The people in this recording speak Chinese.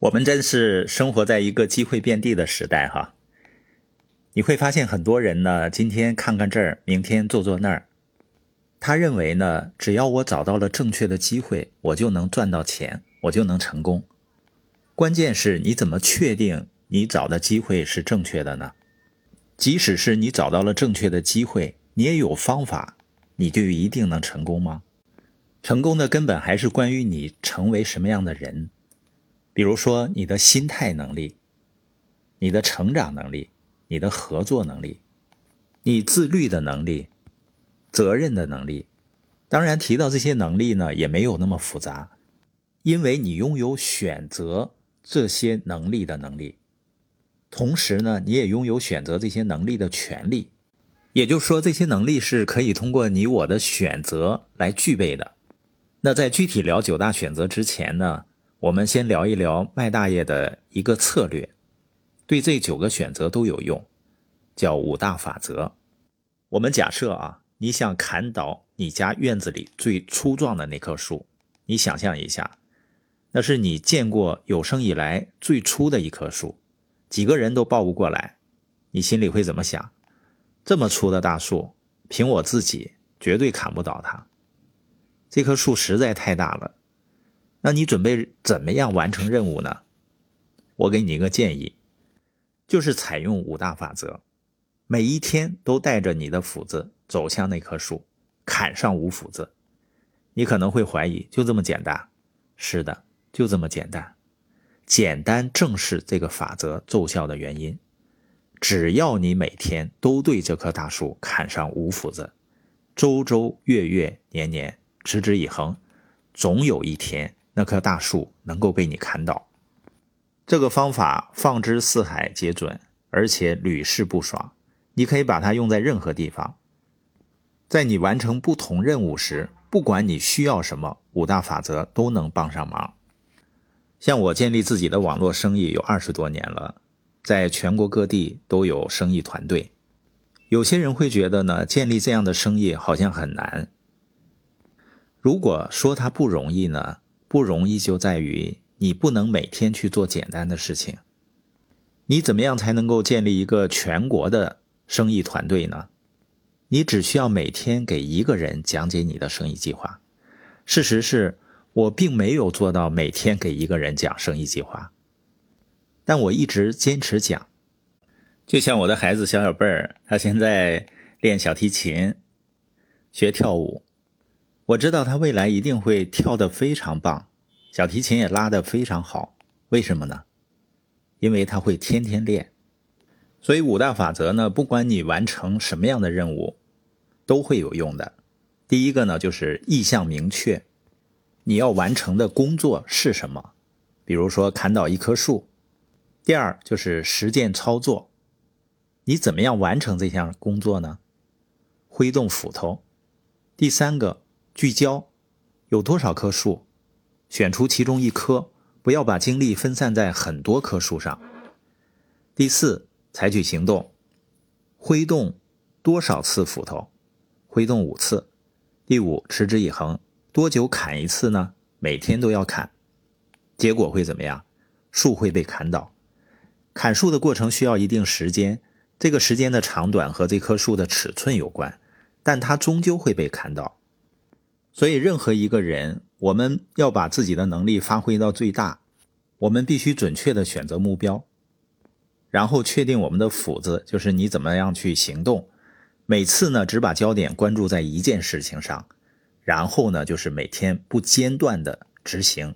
我们真是生活在一个机会遍地的时代哈。你会发现很多人呢，今天看看这儿，明天做做那儿。他认为呢，只要我找到了正确的机会，我就能赚到钱，我就能成功。关键是你怎么确定你找的机会是正确的呢？即使是你找到了正确的机会，你也有方法，你就一定能成功吗？成功的根本还是关于你成为什么样的人。比如说，你的心态能力、你的成长能力、你的合作能力、你自律的能力、责任的能力。当然，提到这些能力呢，也没有那么复杂，因为你拥有选择这些能力的能力，同时呢，你也拥有选择这些能力的权利。也就是说，这些能力是可以通过你我的选择来具备的。那在具体聊九大选择之前呢？我们先聊一聊麦大爷的一个策略，对这九个选择都有用，叫五大法则。我们假设啊，你想砍倒你家院子里最粗壮的那棵树，你想象一下，那是你见过有生以来最粗的一棵树，几个人都抱不过来，你心里会怎么想？这么粗的大树，凭我自己绝对砍不倒它，这棵树实在太大了。那你准备怎么样完成任务呢？我给你一个建议，就是采用五大法则，每一天都带着你的斧子走向那棵树，砍上五斧子。你可能会怀疑，就这么简单？是的，就这么简单。简单正是这个法则奏效的原因。只要你每天都对这棵大树砍上五斧子，周周月月年年持之以恒，总有一天。那棵大树能够被你砍倒，这个方法放之四海皆准，而且屡试不爽。你可以把它用在任何地方，在你完成不同任务时，不管你需要什么，五大法则都能帮上忙。像我建立自己的网络生意有二十多年了，在全国各地都有生意团队。有些人会觉得呢，建立这样的生意好像很难。如果说它不容易呢？不容易就在于你不能每天去做简单的事情。你怎么样才能够建立一个全国的生意团队呢？你只需要每天给一个人讲解你的生意计划。事实是我并没有做到每天给一个人讲生意计划，但我一直坚持讲。就像我的孩子小小贝儿，他现在练小提琴，学跳舞。我知道他未来一定会跳得非常棒，小提琴也拉得非常好。为什么呢？因为他会天天练。所以五大法则呢，不管你完成什么样的任务，都会有用的。第一个呢，就是意向明确，你要完成的工作是什么？比如说砍倒一棵树。第二就是实践操作，你怎么样完成这项工作呢？挥动斧头。第三个。聚焦，有多少棵树？选出其中一棵，不要把精力分散在很多棵树上。第四，采取行动，挥动多少次斧头？挥动五次。第五，持之以恒，多久砍一次呢？每天都要砍。结果会怎么样？树会被砍倒。砍树的过程需要一定时间，这个时间的长短和这棵树的尺寸有关，但它终究会被砍倒。所以，任何一个人，我们要把自己的能力发挥到最大，我们必须准确的选择目标，然后确定我们的斧子，就是你怎么样去行动。每次呢，只把焦点关注在一件事情上，然后呢，就是每天不间断的执行。